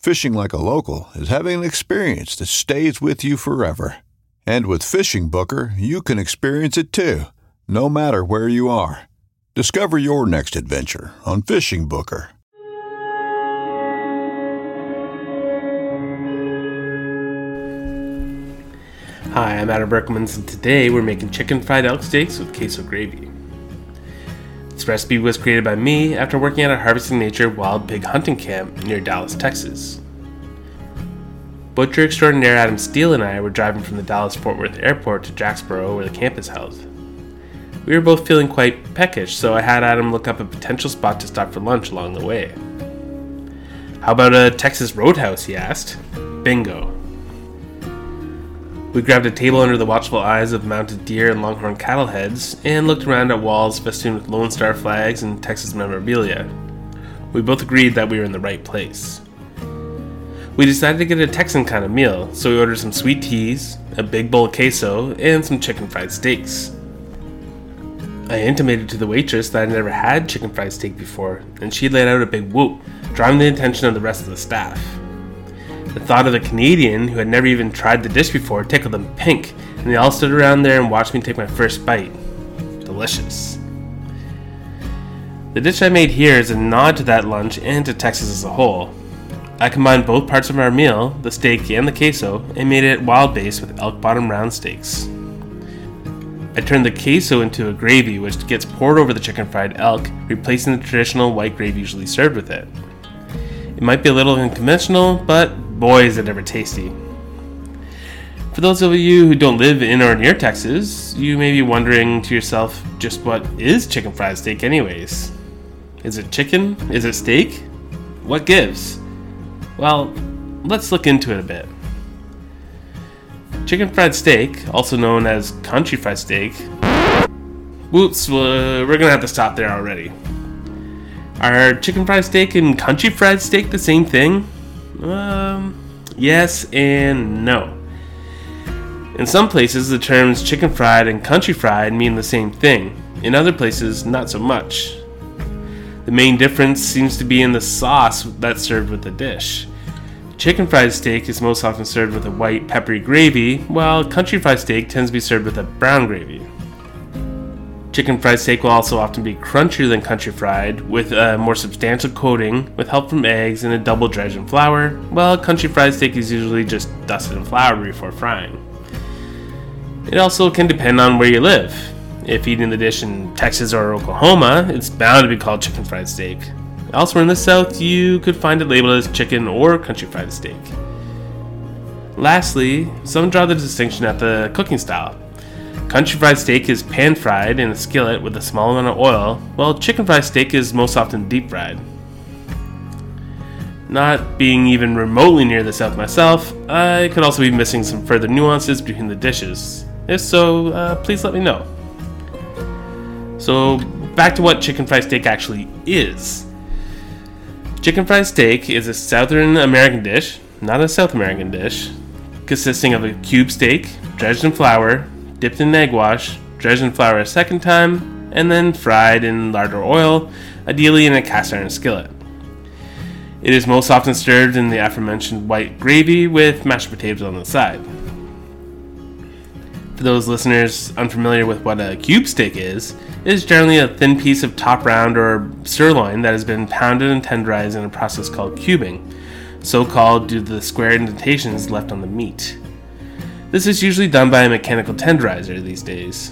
Fishing like a local is having an experience that stays with you forever. And with Fishing Booker, you can experience it too, no matter where you are. Discover your next adventure on Fishing Booker. Hi, I'm Adam Berkelmans, and today we're making chicken fried elk steaks with queso gravy. This recipe was created by me after working at a Harvesting Nature wild pig hunting camp near Dallas, Texas. Butcher extraordinaire Adam Steele and I were driving from the Dallas Fort Worth airport to Jacksboro, where the camp is held. We were both feeling quite peckish, so I had Adam look up a potential spot to stop for lunch along the way. How about a Texas roadhouse? he asked. Bingo. We grabbed a table under the watchful eyes of mounted deer and longhorn cattle heads and looked around at walls festooned with Lone Star flags and Texas memorabilia. We both agreed that we were in the right place. We decided to get a Texan kind of meal, so we ordered some sweet teas, a big bowl of queso, and some chicken fried steaks. I intimated to the waitress that I'd never had chicken fried steak before, and she let out a big whoop, drawing the attention of the rest of the staff. The thought of a Canadian who had never even tried the dish before tickled them pink, and they all stood around there and watched me take my first bite. Delicious. The dish I made here is a nod to that lunch and to Texas as a whole. I combined both parts of our meal, the steak and the queso, and made it wild based with elk bottom round steaks. I turned the queso into a gravy which gets poured over the chicken fried elk, replacing the traditional white gravy usually served with it. It might be a little unconventional, but boy is it ever tasty. For those of you who don't live in or near Texas, you may be wondering to yourself just what is chicken fried steak, anyways? Is it chicken? Is it steak? What gives? Well, let's look into it a bit. Chicken fried steak, also known as country fried steak. Whoops, uh, we're gonna have to stop there already. Are chicken fried steak and country fried steak the same thing? Um, yes and no. In some places, the terms chicken fried and country fried mean the same thing. In other places, not so much. The main difference seems to be in the sauce that's served with the dish. Chicken fried steak is most often served with a white, peppery gravy, while country fried steak tends to be served with a brown gravy. Chicken fried steak will also often be crunchier than country fried, with a more substantial coating, with help from eggs and a double dredge in flour, while country fried steak is usually just dusted in flour before frying. It also can depend on where you live. If eating the dish in Texas or Oklahoma, it's bound to be called chicken fried steak. Elsewhere in the South, you could find it labeled as chicken or country fried steak. Lastly, some draw the distinction at the cooking style. Country fried steak is pan fried in a skillet with a small amount of oil, while chicken fried steak is most often deep fried. Not being even remotely near the South myself, I could also be missing some further nuances between the dishes. If so, uh, please let me know. So, back to what chicken fried steak actually is. Chicken fried steak is a Southern American dish, not a South American dish, consisting of a cube steak, dredged in flour, dipped in egg wash, dredged in flour a second time, and then fried in lard or oil, ideally in a cast iron skillet. It is most often served in the aforementioned white gravy with mashed potatoes on the side. For those listeners unfamiliar with what a cube steak is, it is generally a thin piece of top round or sirloin that has been pounded and tenderized in a process called cubing, so called due to the square indentations left on the meat. This is usually done by a mechanical tenderizer these days.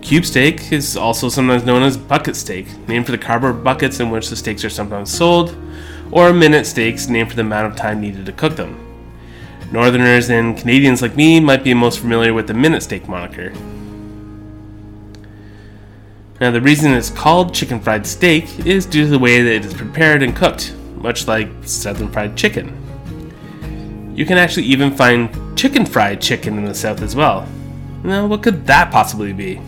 Cube steak is also sometimes known as bucket steak, named for the cardboard buckets in which the steaks are sometimes sold, or minute steaks, named for the amount of time needed to cook them. Northerners and Canadians like me might be most familiar with the minute steak moniker. Now, the reason it's called chicken fried steak is due to the way that it is prepared and cooked, much like southern fried chicken. You can actually even find chicken fried chicken in the south as well. Now, what could that possibly be?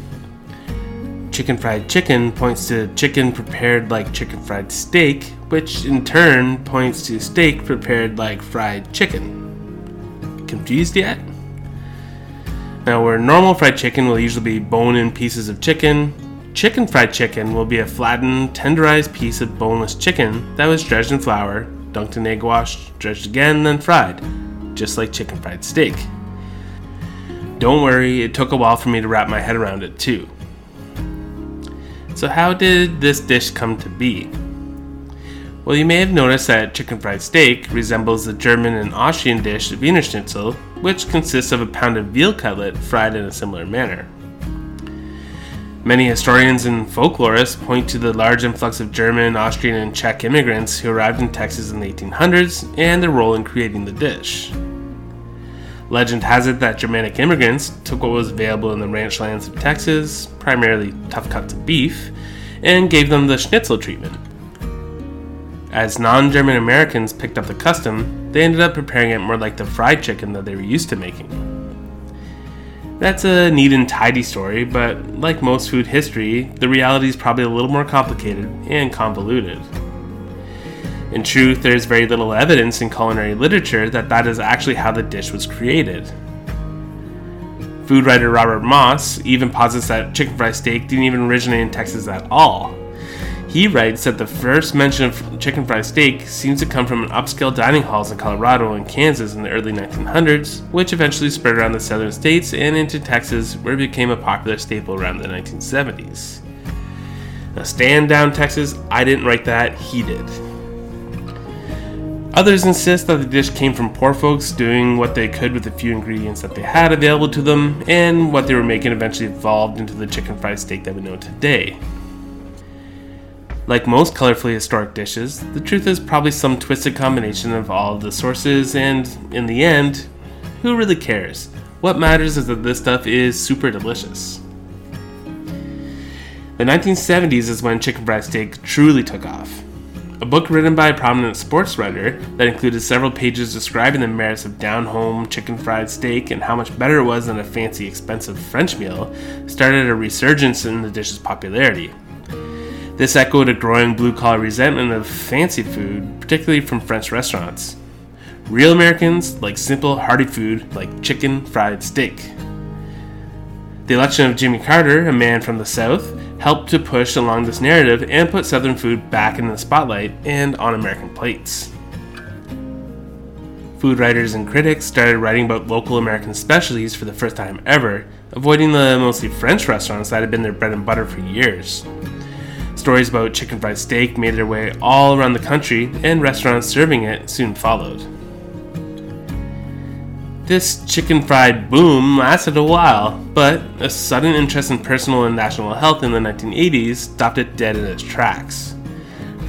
Chicken fried chicken points to chicken prepared like chicken fried steak, which in turn points to steak prepared like fried chicken. Confused yet? Now, where normal fried chicken will usually be bone in pieces of chicken, chicken fried chicken will be a flattened, tenderized piece of boneless chicken that was dredged in flour, dunked in egg wash, dredged again, then fried, just like chicken fried steak. Don't worry, it took a while for me to wrap my head around it too. So, how did this dish come to be? Well, you may have noticed that chicken fried steak resembles the German and Austrian dish Wiener Schnitzel, which consists of a pound of veal cutlet fried in a similar manner. Many historians and folklorists point to the large influx of German, Austrian, and Czech immigrants who arrived in Texas in the 1800s and their role in creating the dish. Legend has it that Germanic immigrants took what was available in the ranch lands of Texas, primarily tough cuts of beef, and gave them the schnitzel treatment. As non German Americans picked up the custom, they ended up preparing it more like the fried chicken that they were used to making. That's a neat and tidy story, but like most food history, the reality is probably a little more complicated and convoluted. In truth, there is very little evidence in culinary literature that that is actually how the dish was created. Food writer Robert Moss even posits that chicken fried steak didn't even originate in Texas at all, he writes that the first mention of chicken fried steak seems to come from upscale dining halls in Colorado and Kansas in the early 1900s, which eventually spread around the southern states and into Texas, where it became a popular staple around the 1970s. Now, stand down, Texas, I didn't write that, he did. Others insist that the dish came from poor folks doing what they could with the few ingredients that they had available to them, and what they were making eventually evolved into the chicken fried steak that we know today. Like most colorfully historic dishes, the truth is probably some twisted combination of all of the sources, and in the end, who really cares? What matters is that this stuff is super delicious. The 1970s is when chicken fried steak truly took off. A book written by a prominent sports writer that included several pages describing the merits of down home chicken fried steak and how much better it was than a fancy, expensive French meal started a resurgence in the dish's popularity. This echoed a growing blue collar resentment of fancy food, particularly from French restaurants. Real Americans like simple, hearty food like chicken fried steak. The election of Jimmy Carter, a man from the South, helped to push along this narrative and put Southern food back in the spotlight and on American plates. Food writers and critics started writing about local American specialties for the first time ever, avoiding the mostly French restaurants that had been their bread and butter for years. Stories about chicken fried steak made their way all around the country, and restaurants serving it soon followed. This chicken fried boom lasted a while, but a sudden interest in personal and national health in the 1980s stopped it dead in its tracks.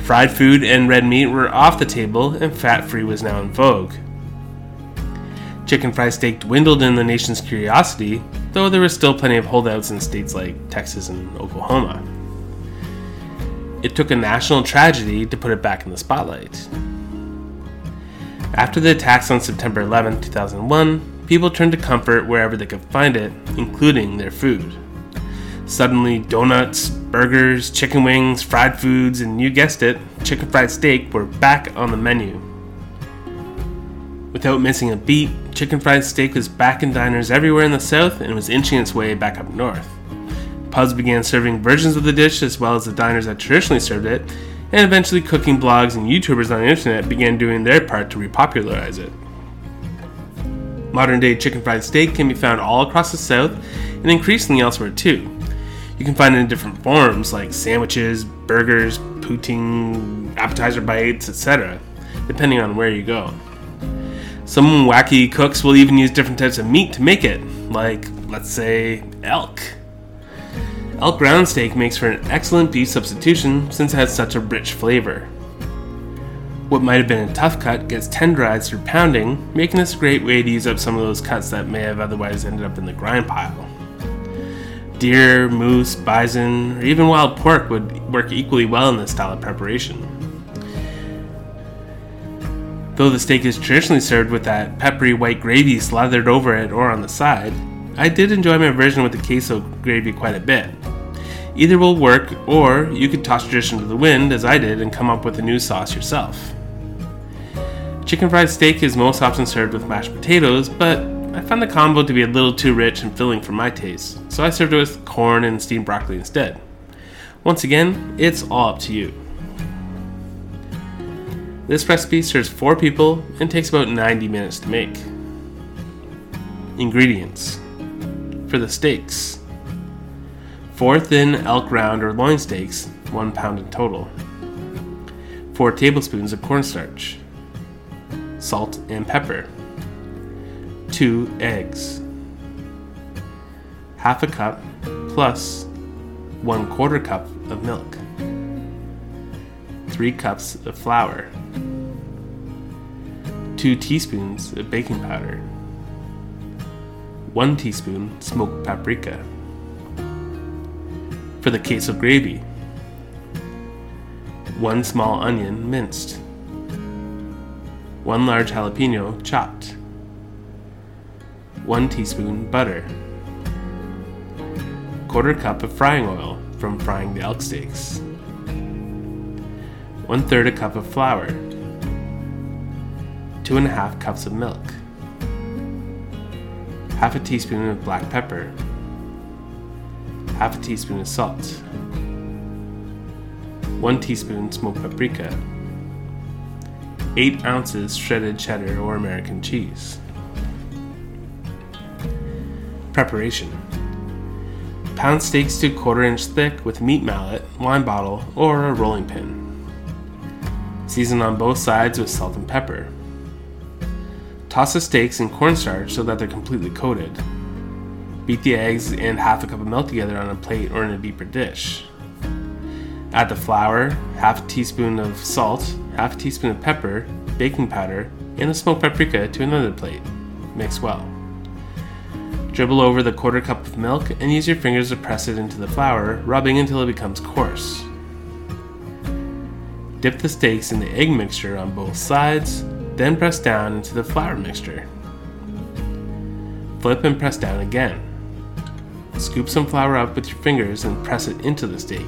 Fried food and red meat were off the table, and fat free was now in vogue. Chicken fried steak dwindled in the nation's curiosity, though there were still plenty of holdouts in states like Texas and Oklahoma it took a national tragedy to put it back in the spotlight. After the attacks on September 11, 2001, people turned to comfort wherever they could find it, including their food. Suddenly, donuts, burgers, chicken wings, fried foods, and you guessed it, chicken fried steak were back on the menu. Without missing a beat, chicken fried steak was back in diners everywhere in the South and was inching its way back up north. Pubs began serving versions of the dish as well as the diners that traditionally served it, and eventually cooking blogs and YouTubers on the internet began doing their part to repopularize it. Modern day chicken fried steak can be found all across the South and increasingly elsewhere too. You can find it in different forms like sandwiches, burgers, poutine, appetizer bites, etc., depending on where you go. Some wacky cooks will even use different types of meat to make it, like, let's say, elk. Elk round steak makes for an excellent beef substitution since it has such a rich flavor. What might have been a tough cut gets tenderized through pounding, making this a great way to use up some of those cuts that may have otherwise ended up in the grind pile. Deer, moose, bison, or even wild pork would work equally well in this style of preparation. Though the steak is traditionally served with that peppery white gravy slathered over it or on the side, I did enjoy my version with the queso gravy quite a bit. Either will work, or you could toss tradition to the wind, as I did, and come up with a new sauce yourself. Chicken fried steak is most often served with mashed potatoes, but I found the combo to be a little too rich and filling for my taste, so I served it with corn and steamed broccoli instead. Once again, it's all up to you. This recipe serves 4 people and takes about 90 minutes to make. Ingredients For the steaks 4 thin elk round or loin steaks, 1 pound in total. 4 tablespoons of cornstarch. Salt and pepper. 2 eggs. Half a cup plus 1 quarter cup of milk. 3 cups of flour. 2 teaspoons of baking powder. 1 teaspoon smoked paprika. For the queso gravy, 1 small onion minced. 1 large jalapeno chopped. 1 teaspoon butter. Quarter cup of frying oil from frying the elk steaks. 1 third a cup of flour. 2 and a half cups of milk. Half a teaspoon of black pepper. Half a teaspoon of salt. 1 teaspoon smoked paprika. 8 ounces shredded cheddar or American cheese. Preparation Pound steaks to quarter inch thick with meat mallet, wine bottle, or a rolling pin. Season on both sides with salt and pepper. Toss the steaks in cornstarch so that they're completely coated. Beat the eggs and half a cup of milk together on a plate or in a deeper dish. Add the flour, half a teaspoon of salt, half a teaspoon of pepper, baking powder, and the smoked paprika to another plate. Mix well. Dribble over the quarter cup of milk and use your fingers to press it into the flour, rubbing until it becomes coarse. Dip the steaks in the egg mixture on both sides, then press down into the flour mixture. Flip and press down again. Scoop some flour up with your fingers and press it into the steak.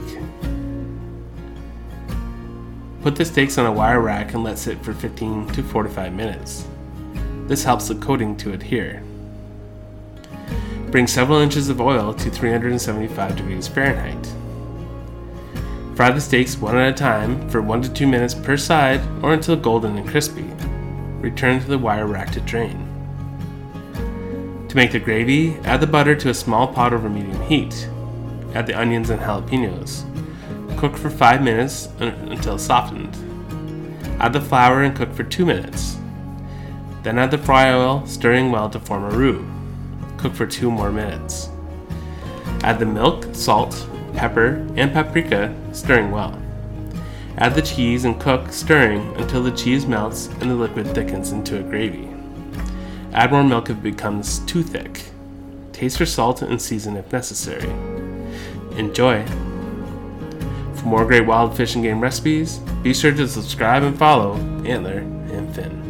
Put the steaks on a wire rack and let sit for 15 to 45 minutes. This helps the coating to adhere. Bring several inches of oil to 375 degrees Fahrenheit. Fry the steaks one at a time for 1 to 2 minutes per side or until golden and crispy. Return to the wire rack to drain. To make the gravy, add the butter to a small pot over medium heat. Add the onions and jalapenos. Cook for 5 minutes until softened. Add the flour and cook for 2 minutes. Then add the fry oil, stirring well to form a roux. Cook for 2 more minutes. Add the milk, salt, pepper, and paprika, stirring well. Add the cheese and cook, stirring until the cheese melts and the liquid thickens into a gravy. Add more milk if it becomes too thick. Taste for salt and season if necessary. Enjoy! For more great wild fish and game recipes, be sure to subscribe and follow Antler and Finn.